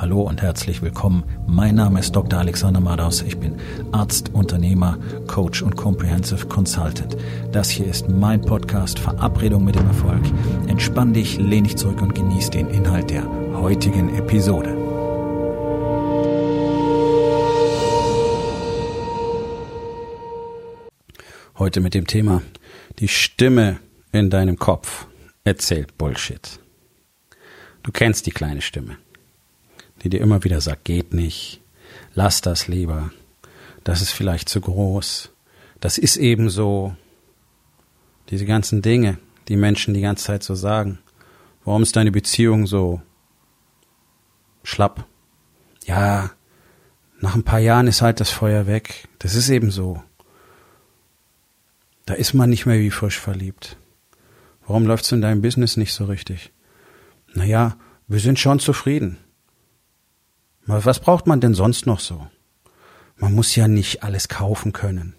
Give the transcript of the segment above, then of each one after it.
Hallo und herzlich willkommen. Mein Name ist Dr. Alexander Madaus. Ich bin Arzt, Unternehmer, Coach und Comprehensive Consultant. Das hier ist mein Podcast Verabredung mit dem Erfolg. Entspann dich, lehn dich zurück und genieß den Inhalt der heutigen Episode. Heute mit dem Thema die Stimme in deinem Kopf erzählt Bullshit. Du kennst die kleine Stimme die dir immer wieder sagt, geht nicht, lass das lieber, das ist vielleicht zu groß, das ist eben so. Diese ganzen Dinge, die Menschen die ganze Zeit so sagen. Warum ist deine Beziehung so schlapp? Ja, nach ein paar Jahren ist halt das Feuer weg. Das ist eben so. Da ist man nicht mehr wie frisch verliebt. Warum läuft's in deinem Business nicht so richtig? Naja, wir sind schon zufrieden. Was braucht man denn sonst noch so? Man muss ja nicht alles kaufen können.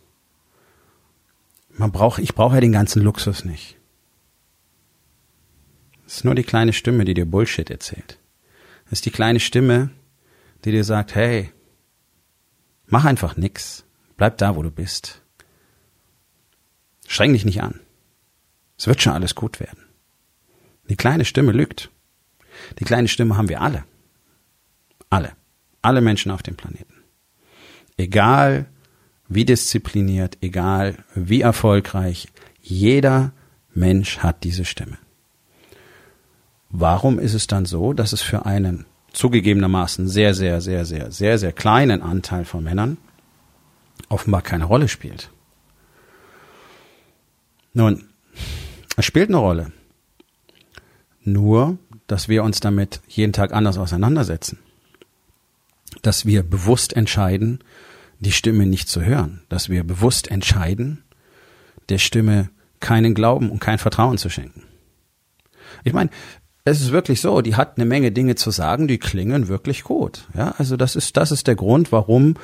Man braucht, ich brauche ja den ganzen Luxus nicht. Es ist nur die kleine Stimme, die dir Bullshit erzählt. Es ist die kleine Stimme, die dir sagt, hey, mach einfach nix. Bleib da, wo du bist. Streng dich nicht an. Es wird schon alles gut werden. Die kleine Stimme lügt. Die kleine Stimme haben wir alle. Alle. Alle Menschen auf dem Planeten. Egal wie diszipliniert, egal wie erfolgreich, jeder Mensch hat diese Stimme. Warum ist es dann so, dass es für einen zugegebenermaßen sehr, sehr, sehr, sehr, sehr, sehr kleinen Anteil von Männern offenbar keine Rolle spielt? Nun, es spielt eine Rolle. Nur, dass wir uns damit jeden Tag anders auseinandersetzen dass wir bewusst entscheiden, die Stimme nicht zu hören, dass wir bewusst entscheiden, der Stimme keinen Glauben und kein Vertrauen zu schenken. Ich meine, es ist wirklich so, die hat eine Menge Dinge zu sagen, die klingen wirklich gut. Ja, also das ist, das ist der Grund, warum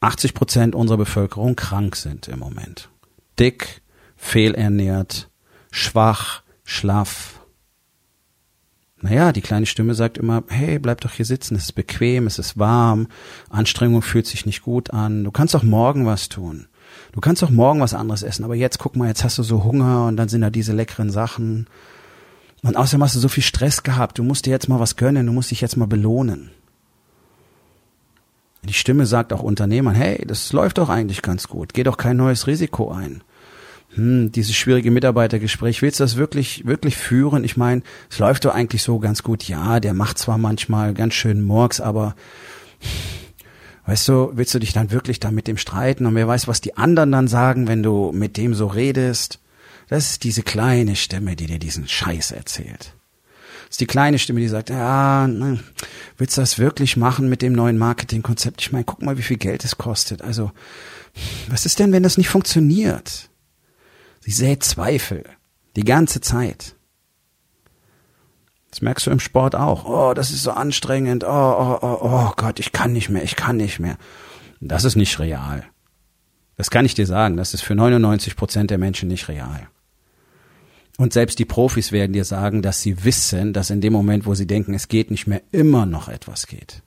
80 Prozent unserer Bevölkerung krank sind im Moment. Dick, fehlernährt, schwach, schlaff, naja, die kleine Stimme sagt immer, hey, bleib doch hier sitzen, es ist bequem, es ist warm, Anstrengung fühlt sich nicht gut an, du kannst auch morgen was tun. Du kannst auch morgen was anderes essen, aber jetzt guck mal, jetzt hast du so Hunger und dann sind da diese leckeren Sachen. Und außerdem hast du so viel Stress gehabt, du musst dir jetzt mal was gönnen, du musst dich jetzt mal belohnen. Die Stimme sagt auch Unternehmern, hey, das läuft doch eigentlich ganz gut, geh doch kein neues Risiko ein hm, dieses schwierige Mitarbeitergespräch, willst du das wirklich, wirklich führen? Ich meine, es läuft doch eigentlich so ganz gut. Ja, der macht zwar manchmal ganz schön Murks, aber weißt du, willst du dich dann wirklich da mit dem streiten? Und wer weiß, was die anderen dann sagen, wenn du mit dem so redest? Das ist diese kleine Stimme, die dir diesen Scheiß erzählt. Das ist die kleine Stimme, die sagt, ja, ne, willst du das wirklich machen mit dem neuen Marketingkonzept? Ich meine, guck mal, wie viel Geld es kostet. Also, was ist denn, wenn das nicht funktioniert? Sie sät Zweifel. Die ganze Zeit. Das merkst du im Sport auch. Oh, das ist so anstrengend. Oh, oh, oh, oh Gott, ich kann nicht mehr, ich kann nicht mehr. Das ist nicht real. Das kann ich dir sagen. Das ist für 99 Prozent der Menschen nicht real. Und selbst die Profis werden dir sagen, dass sie wissen, dass in dem Moment, wo sie denken, es geht nicht mehr, immer noch etwas geht.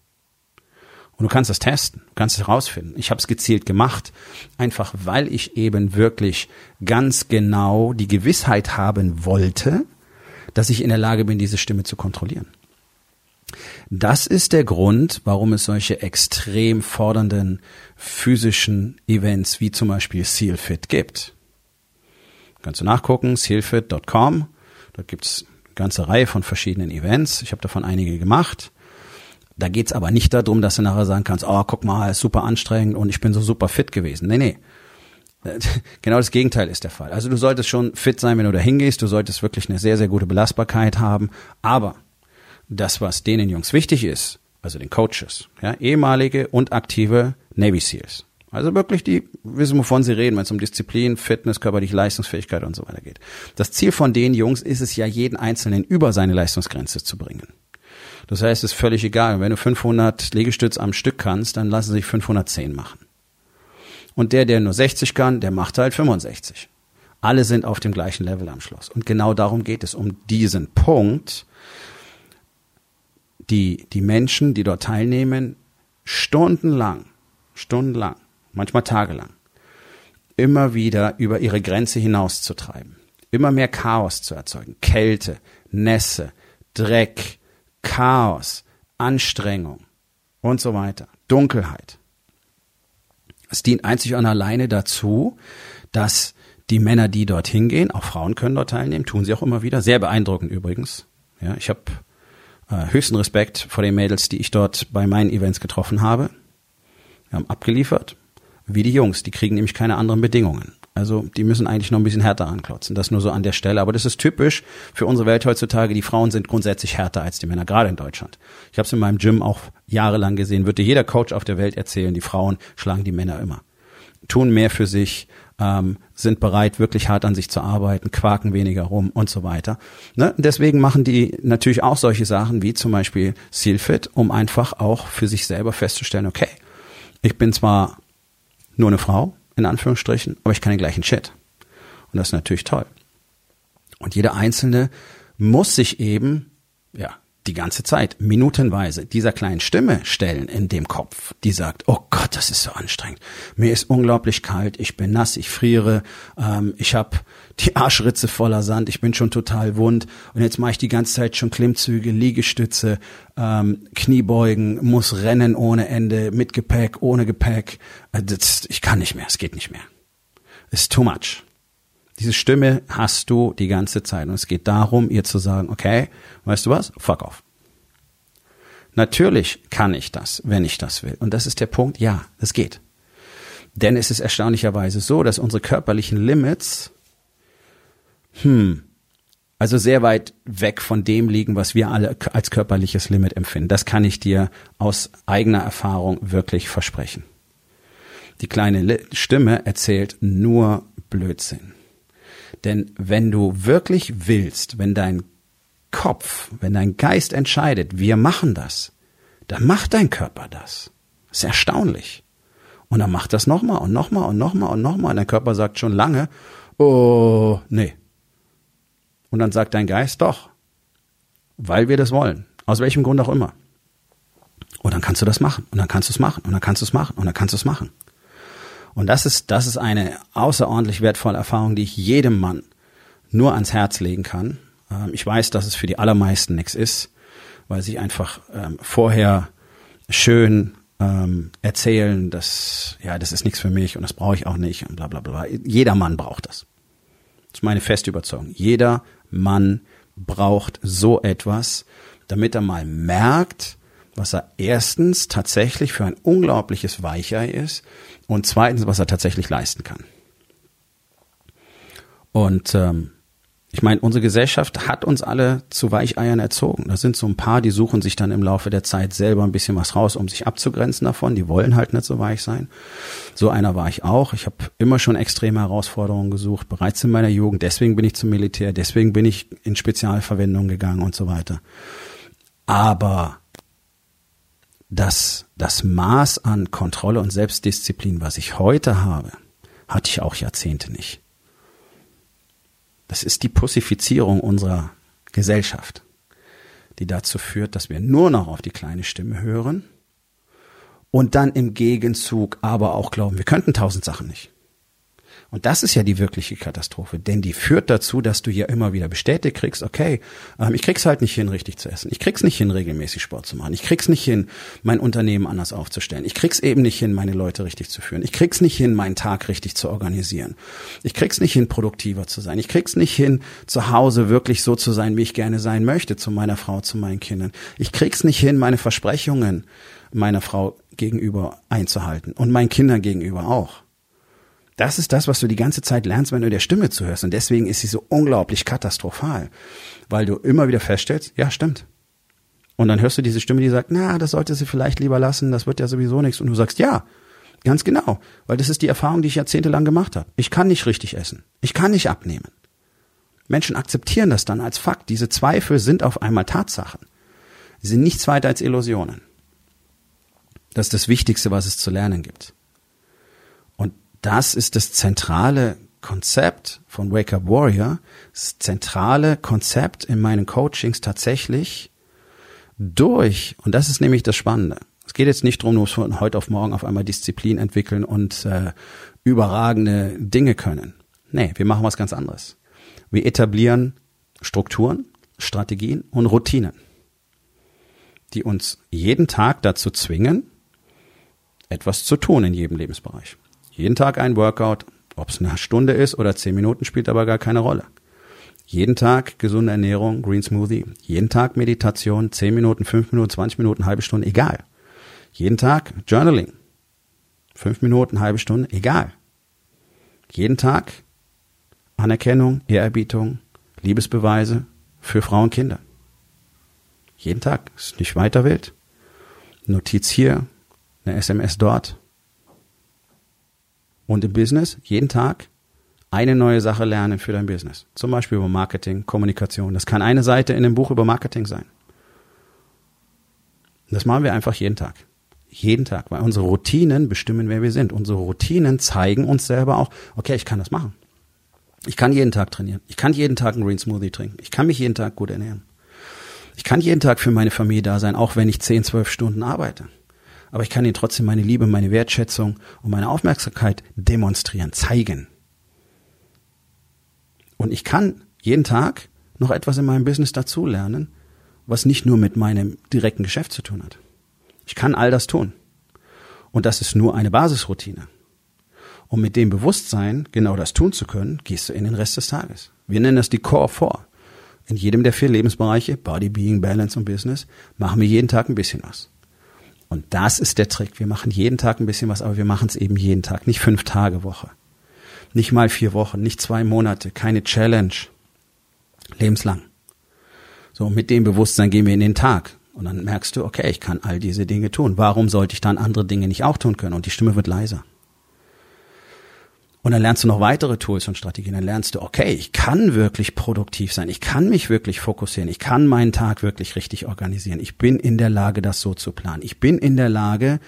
Und du kannst das testen, du kannst es herausfinden. Ich habe es gezielt gemacht, einfach weil ich eben wirklich ganz genau die Gewissheit haben wollte, dass ich in der Lage bin, diese Stimme zu kontrollieren. Das ist der Grund, warum es solche extrem fordernden physischen Events wie zum Beispiel SealFit gibt. Kannst du nachgucken, sealfit.com. Dort gibt's eine ganze Reihe von verschiedenen Events. Ich habe davon einige gemacht. Da geht's aber nicht darum, dass du nachher sagen kannst, oh, guck mal, ist super anstrengend und ich bin so super fit gewesen. Nee, nee. Genau das Gegenteil ist der Fall. Also du solltest schon fit sein, wenn du da hingehst. Du solltest wirklich eine sehr, sehr gute Belastbarkeit haben. Aber das, was denen Jungs wichtig ist, also den Coaches, ja, ehemalige und aktive Navy Seals. Also wirklich die wissen, wovon sie reden, wenn es um Disziplin, Fitness, körperliche Leistungsfähigkeit und so weiter geht. Das Ziel von den Jungs ist es ja, jeden Einzelnen über seine Leistungsgrenze zu bringen. Das heißt, es ist völlig egal. Wenn du 500 Liegestütz am Stück kannst, dann lassen sich 510 machen. Und der, der nur 60 kann, der macht halt 65. Alle sind auf dem gleichen Level am Schluss. Und genau darum geht es, um diesen Punkt, die, die Menschen, die dort teilnehmen, stundenlang, stundenlang, manchmal tagelang, immer wieder über ihre Grenze hinauszutreiben, immer mehr Chaos zu erzeugen, Kälte, Nässe, Dreck, Chaos, Anstrengung und so weiter, Dunkelheit. Es dient einzig und alleine dazu, dass die Männer, die dorthin gehen, auch Frauen können dort teilnehmen, tun sie auch immer wieder, sehr beeindruckend übrigens. Ja, ich habe äh, höchsten Respekt vor den Mädels, die ich dort bei meinen Events getroffen habe. Wir haben abgeliefert, wie die Jungs, die kriegen nämlich keine anderen Bedingungen. Also die müssen eigentlich noch ein bisschen härter anklotzen. Das nur so an der Stelle. Aber das ist typisch für unsere Welt heutzutage. Die Frauen sind grundsätzlich härter als die Männer, gerade in Deutschland. Ich habe es in meinem Gym auch jahrelang gesehen. Würde jeder Coach auf der Welt erzählen, die Frauen schlagen die Männer immer. Tun mehr für sich, ähm, sind bereit, wirklich hart an sich zu arbeiten, quaken weniger rum und so weiter. Ne? Deswegen machen die natürlich auch solche Sachen wie zum Beispiel Sealfit, um einfach auch für sich selber festzustellen, okay, ich bin zwar nur eine Frau, in Anführungsstrichen, aber ich kann den gleichen Shit. Und das ist natürlich toll. Und jeder Einzelne muss sich eben, ja, die ganze Zeit, minutenweise, dieser kleinen Stimme stellen in dem Kopf, die sagt, oh Gott, das ist so anstrengend. Mir ist unglaublich kalt, ich bin nass, ich friere, ähm, ich habe die Arschritze voller Sand, ich bin schon total wund und jetzt mache ich die ganze Zeit schon Klimmzüge, Liegestütze, ähm, Kniebeugen, muss rennen ohne Ende, mit Gepäck, ohne Gepäck. Äh, das, ich kann nicht mehr, es geht nicht mehr. It's too much. Diese Stimme hast du die ganze Zeit. Und es geht darum, ihr zu sagen, okay, weißt du was? Fuck off. Natürlich kann ich das, wenn ich das will. Und das ist der Punkt, ja, es geht. Denn es ist erstaunlicherweise so, dass unsere körperlichen Limits, hm, also sehr weit weg von dem liegen, was wir alle als körperliches Limit empfinden. Das kann ich dir aus eigener Erfahrung wirklich versprechen. Die kleine Stimme erzählt nur Blödsinn. Denn wenn du wirklich willst, wenn dein Kopf, wenn dein Geist entscheidet, wir machen das, dann macht dein Körper das. Das ist erstaunlich. Und dann macht das nochmal und nochmal und nochmal und nochmal. Und dein Körper sagt schon lange, oh, nee. Und dann sagt dein Geist doch, weil wir das wollen. Aus welchem Grund auch immer. Und dann kannst du das machen. Und dann kannst du es machen. Und dann kannst du es machen. Und dann kannst du es machen. Und das ist, das ist eine außerordentlich wertvolle Erfahrung, die ich jedem Mann nur ans Herz legen kann. Ähm, ich weiß, dass es für die allermeisten nichts ist, weil sie einfach ähm, vorher schön ähm, erzählen, dass ja, das ist nichts für mich und das brauche ich auch nicht und bla bla bla. Jeder Mann braucht das. Das ist meine feste Überzeugung. Jeder Mann braucht so etwas, damit er mal merkt, was er erstens tatsächlich für ein unglaubliches Weichei ist und zweitens, was er tatsächlich leisten kann. Und ähm, ich meine, unsere Gesellschaft hat uns alle zu Weicheiern erzogen. Da sind so ein paar, die suchen sich dann im Laufe der Zeit selber ein bisschen was raus, um sich abzugrenzen davon. Die wollen halt nicht so weich sein. So einer war ich auch. Ich habe immer schon extreme Herausforderungen gesucht, bereits in meiner Jugend. Deswegen bin ich zum Militär, deswegen bin ich in Spezialverwendung gegangen und so weiter. Aber das, das Maß an Kontrolle und Selbstdisziplin, was ich heute habe, hatte ich auch Jahrzehnte nicht. Das ist die Pussifizierung unserer Gesellschaft, die dazu führt, dass wir nur noch auf die kleine Stimme hören und dann im Gegenzug aber auch glauben, wir könnten tausend Sachen nicht. Und das ist ja die wirkliche Katastrophe, denn die führt dazu, dass du ja immer wieder bestätigt kriegst, okay, ähm, ich krieg's halt nicht hin, richtig zu essen. Ich krieg's nicht hin, regelmäßig Sport zu machen. Ich krieg's nicht hin, mein Unternehmen anders aufzustellen. Ich krieg's eben nicht hin, meine Leute richtig zu führen. Ich krieg's nicht hin, meinen Tag richtig zu organisieren. Ich krieg's nicht hin, produktiver zu sein. Ich krieg's nicht hin, zu Hause wirklich so zu sein, wie ich gerne sein möchte, zu meiner Frau, zu meinen Kindern. Ich krieg's nicht hin, meine Versprechungen meiner Frau gegenüber einzuhalten und meinen Kindern gegenüber auch. Das ist das, was du die ganze Zeit lernst, wenn du der Stimme zuhörst. Und deswegen ist sie so unglaublich katastrophal, weil du immer wieder feststellst, ja, stimmt. Und dann hörst du diese Stimme, die sagt, na, das sollte sie vielleicht lieber lassen, das wird ja sowieso nichts. Und du sagst, ja, ganz genau, weil das ist die Erfahrung, die ich jahrzehntelang gemacht habe. Ich kann nicht richtig essen. Ich kann nicht abnehmen. Menschen akzeptieren das dann als Fakt. Diese Zweifel sind auf einmal Tatsachen. Sie sind nichts weiter als Illusionen. Das ist das Wichtigste, was es zu lernen gibt das ist das zentrale Konzept von Wake Up Warrior, das zentrale Konzept in meinen Coachings tatsächlich, durch, und das ist nämlich das Spannende, es geht jetzt nicht darum, nur von heute auf morgen auf einmal Disziplin entwickeln und äh, überragende Dinge können. Nee, wir machen was ganz anderes. Wir etablieren Strukturen, Strategien und Routinen, die uns jeden Tag dazu zwingen, etwas zu tun in jedem Lebensbereich. Jeden Tag ein Workout, ob es eine Stunde ist oder zehn Minuten, spielt aber gar keine Rolle. Jeden Tag gesunde Ernährung, Green Smoothie. Jeden Tag Meditation, zehn Minuten, fünf Minuten, zwanzig Minuten, halbe Stunde, egal. Jeden Tag Journaling. Fünf Minuten, halbe Stunde, egal. Jeden Tag Anerkennung, Ehrerbietung, Liebesbeweise für Frauen und Kinder. Jeden Tag. Ist nicht weiter wild. Notiz hier, eine SMS dort. Und im Business jeden Tag eine neue Sache lernen für dein Business. Zum Beispiel über Marketing, Kommunikation. Das kann eine Seite in einem Buch über Marketing sein. Das machen wir einfach jeden Tag. Jeden Tag, weil unsere Routinen bestimmen, wer wir sind. Unsere Routinen zeigen uns selber auch, okay, ich kann das machen. Ich kann jeden Tag trainieren. Ich kann jeden Tag einen Green Smoothie trinken. Ich kann mich jeden Tag gut ernähren. Ich kann jeden Tag für meine Familie da sein, auch wenn ich 10, 12 Stunden arbeite. Aber ich kann ihnen trotzdem meine Liebe, meine Wertschätzung und meine Aufmerksamkeit demonstrieren, zeigen. Und ich kann jeden Tag noch etwas in meinem Business dazulernen, was nicht nur mit meinem direkten Geschäft zu tun hat. Ich kann all das tun. Und das ist nur eine Basisroutine. Um mit dem Bewusstsein, genau das tun zu können, gehst du in den Rest des Tages. Wir nennen das die Core 4. In jedem der vier Lebensbereiche, Body, Being, Balance und Business, machen wir jeden Tag ein bisschen was. Und das ist der Trick. Wir machen jeden Tag ein bisschen was, aber wir machen es eben jeden Tag, nicht fünf Tage Woche. Nicht mal vier Wochen, nicht zwei Monate, keine Challenge. Lebenslang. So, mit dem Bewusstsein gehen wir in den Tag. Und dann merkst du, okay, ich kann all diese Dinge tun. Warum sollte ich dann andere Dinge nicht auch tun können? Und die Stimme wird leiser. Und dann lernst du noch weitere Tools und Strategien. Dann lernst du, okay, ich kann wirklich produktiv sein. Ich kann mich wirklich fokussieren. Ich kann meinen Tag wirklich richtig organisieren. Ich bin in der Lage, das so zu planen. Ich bin in der Lage,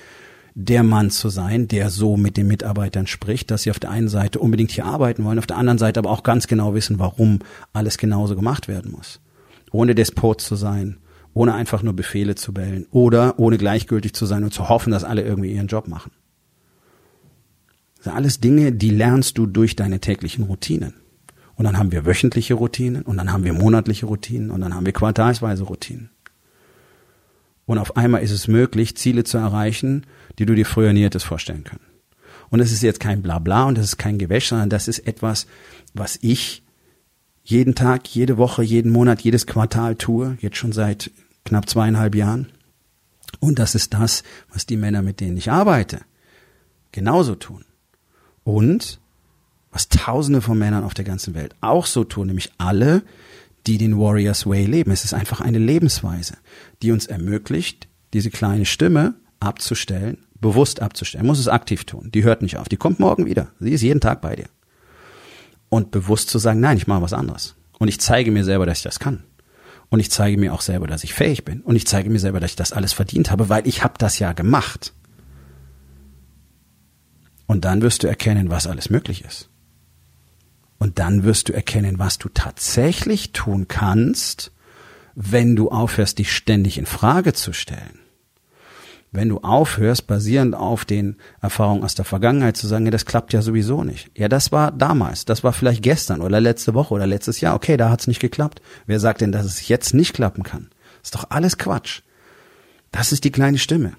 der Mann zu sein, der so mit den Mitarbeitern spricht, dass sie auf der einen Seite unbedingt hier arbeiten wollen, auf der anderen Seite aber auch ganz genau wissen, warum alles genauso gemacht werden muss. Ohne Despot zu sein, ohne einfach nur Befehle zu bellen oder ohne gleichgültig zu sein und zu hoffen, dass alle irgendwie ihren Job machen. Das sind alles Dinge, die lernst du durch deine täglichen Routinen. Und dann haben wir wöchentliche Routinen und dann haben wir monatliche Routinen und dann haben wir quartalsweise Routinen. Und auf einmal ist es möglich, Ziele zu erreichen, die du dir früher nie hättest vorstellen können. Und es ist jetzt kein Blabla und es ist kein Gewäsch, sondern das ist etwas, was ich jeden Tag, jede Woche, jeden Monat, jedes Quartal tue, jetzt schon seit knapp zweieinhalb Jahren. Und das ist das, was die Männer, mit denen ich arbeite, genauso tun. Und was Tausende von Männern auf der ganzen Welt auch so tun, nämlich alle, die den Warriors Way leben. Es ist einfach eine Lebensweise, die uns ermöglicht, diese kleine Stimme abzustellen, bewusst abzustellen. muss es aktiv tun. Die hört nicht auf. Die kommt morgen wieder. Sie ist jeden Tag bei dir. Und bewusst zu sagen, nein, ich mache was anderes. Und ich zeige mir selber, dass ich das kann. Und ich zeige mir auch selber, dass ich fähig bin. Und ich zeige mir selber, dass ich das alles verdient habe, weil ich habe das ja gemacht. Und dann wirst du erkennen, was alles möglich ist. Und dann wirst du erkennen, was du tatsächlich tun kannst, wenn du aufhörst, dich ständig in Frage zu stellen. Wenn du aufhörst, basierend auf den Erfahrungen aus der Vergangenheit zu sagen, ja, das klappt ja sowieso nicht. Ja, das war damals, das war vielleicht gestern oder letzte Woche oder letztes Jahr. Okay, da hat's nicht geklappt. Wer sagt denn, dass es jetzt nicht klappen kann? Ist doch alles Quatsch. Das ist die kleine Stimme.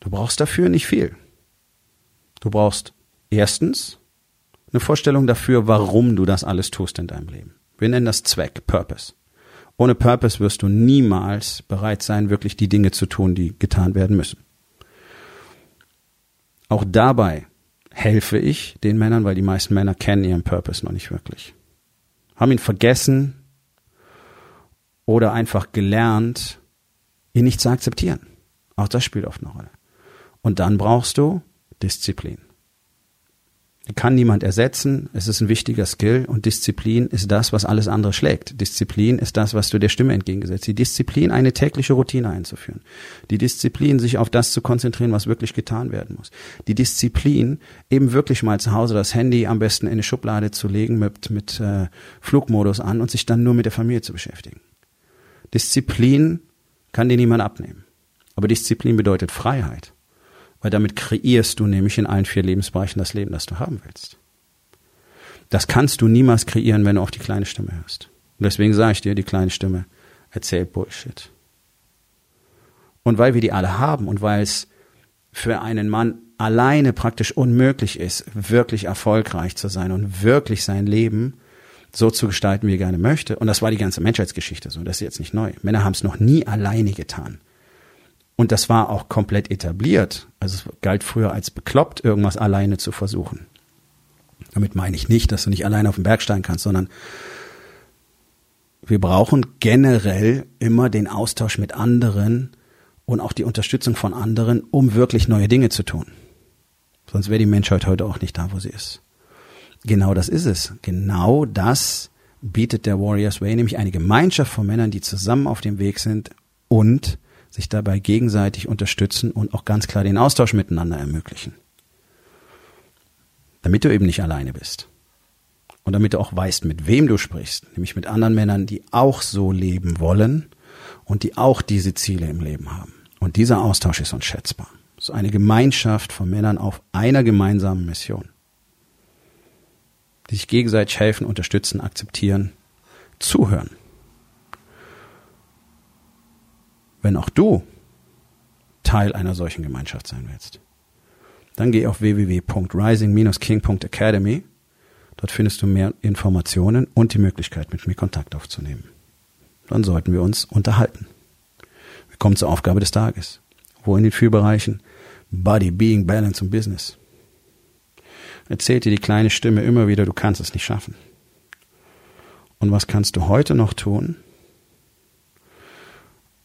Du brauchst dafür nicht viel. Du brauchst erstens eine Vorstellung dafür, warum du das alles tust in deinem Leben. Wir nennen das Zweck, Purpose. Ohne Purpose wirst du niemals bereit sein, wirklich die Dinge zu tun, die getan werden müssen. Auch dabei helfe ich den Männern, weil die meisten Männer kennen ihren Purpose noch nicht wirklich. Haben ihn vergessen oder einfach gelernt, ihn nicht zu akzeptieren. Auch das spielt oft eine Rolle. Und dann brauchst du Disziplin. Die kann niemand ersetzen. Es ist ein wichtiger Skill und Disziplin ist das, was alles andere schlägt. Disziplin ist das, was du der Stimme entgegengesetzt. Die Disziplin, eine tägliche Routine einzuführen. Die Disziplin, sich auf das zu konzentrieren, was wirklich getan werden muss. Die Disziplin, eben wirklich mal zu Hause das Handy am besten in eine Schublade zu legen mit, mit äh, Flugmodus an und sich dann nur mit der Familie zu beschäftigen. Disziplin kann dir niemand abnehmen. Aber Disziplin bedeutet Freiheit. Weil damit kreierst du nämlich in allen vier Lebensbereichen das Leben, das du haben willst. Das kannst du niemals kreieren, wenn du auf die kleine Stimme hörst. Und deswegen sage ich dir, die kleine Stimme erzählt Bullshit. Und weil wir die alle haben und weil es für einen Mann alleine praktisch unmöglich ist, wirklich erfolgreich zu sein und wirklich sein Leben so zu gestalten, wie er gerne möchte. Und das war die ganze Menschheitsgeschichte so. Das ist jetzt nicht neu. Männer haben es noch nie alleine getan. Und das war auch komplett etabliert. Also es galt früher als bekloppt, irgendwas alleine zu versuchen. Damit meine ich nicht, dass du nicht alleine auf den Berg steigen kannst, sondern wir brauchen generell immer den Austausch mit anderen und auch die Unterstützung von anderen, um wirklich neue Dinge zu tun. Sonst wäre die Menschheit heute auch nicht da, wo sie ist. Genau das ist es. Genau das bietet der Warriors Way, nämlich eine Gemeinschaft von Männern, die zusammen auf dem Weg sind und sich dabei gegenseitig unterstützen und auch ganz klar den Austausch miteinander ermöglichen. Damit du eben nicht alleine bist. Und damit du auch weißt, mit wem du sprichst, nämlich mit anderen Männern, die auch so leben wollen und die auch diese Ziele im Leben haben. Und dieser Austausch ist unschätzbar. Es ist eine Gemeinschaft von Männern auf einer gemeinsamen Mission. Die sich gegenseitig helfen, unterstützen, akzeptieren, zuhören. Wenn auch du Teil einer solchen Gemeinschaft sein willst, dann geh auf www.rising-king.academy. Dort findest du mehr Informationen und die Möglichkeit, mit mir Kontakt aufzunehmen. Dann sollten wir uns unterhalten. Wir kommen zur Aufgabe des Tages. Wo in den vier Bereichen Body, Being, Balance und Business erzählt dir die kleine Stimme immer wieder, du kannst es nicht schaffen. Und was kannst du heute noch tun,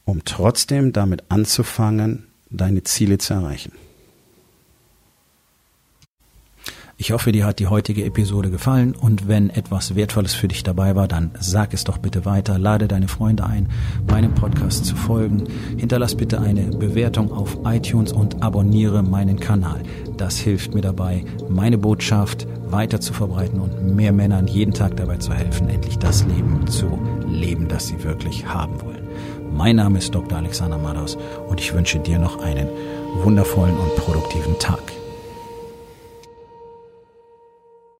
um trotzdem damit anzufangen, deine Ziele zu erreichen. Ich hoffe, dir hat die heutige Episode gefallen und wenn etwas Wertvolles für dich dabei war, dann sag es doch bitte weiter, lade deine Freunde ein, meinem Podcast zu folgen, hinterlass bitte eine Bewertung auf iTunes und abonniere meinen Kanal. Das hilft mir dabei, meine Botschaft weiter zu verbreiten und mehr Männern jeden Tag dabei zu helfen, endlich das Leben zu leben, das sie wirklich haben wollen. Mein Name ist Dr. Alexander Madaus und ich wünsche dir noch einen wundervollen und produktiven Tag.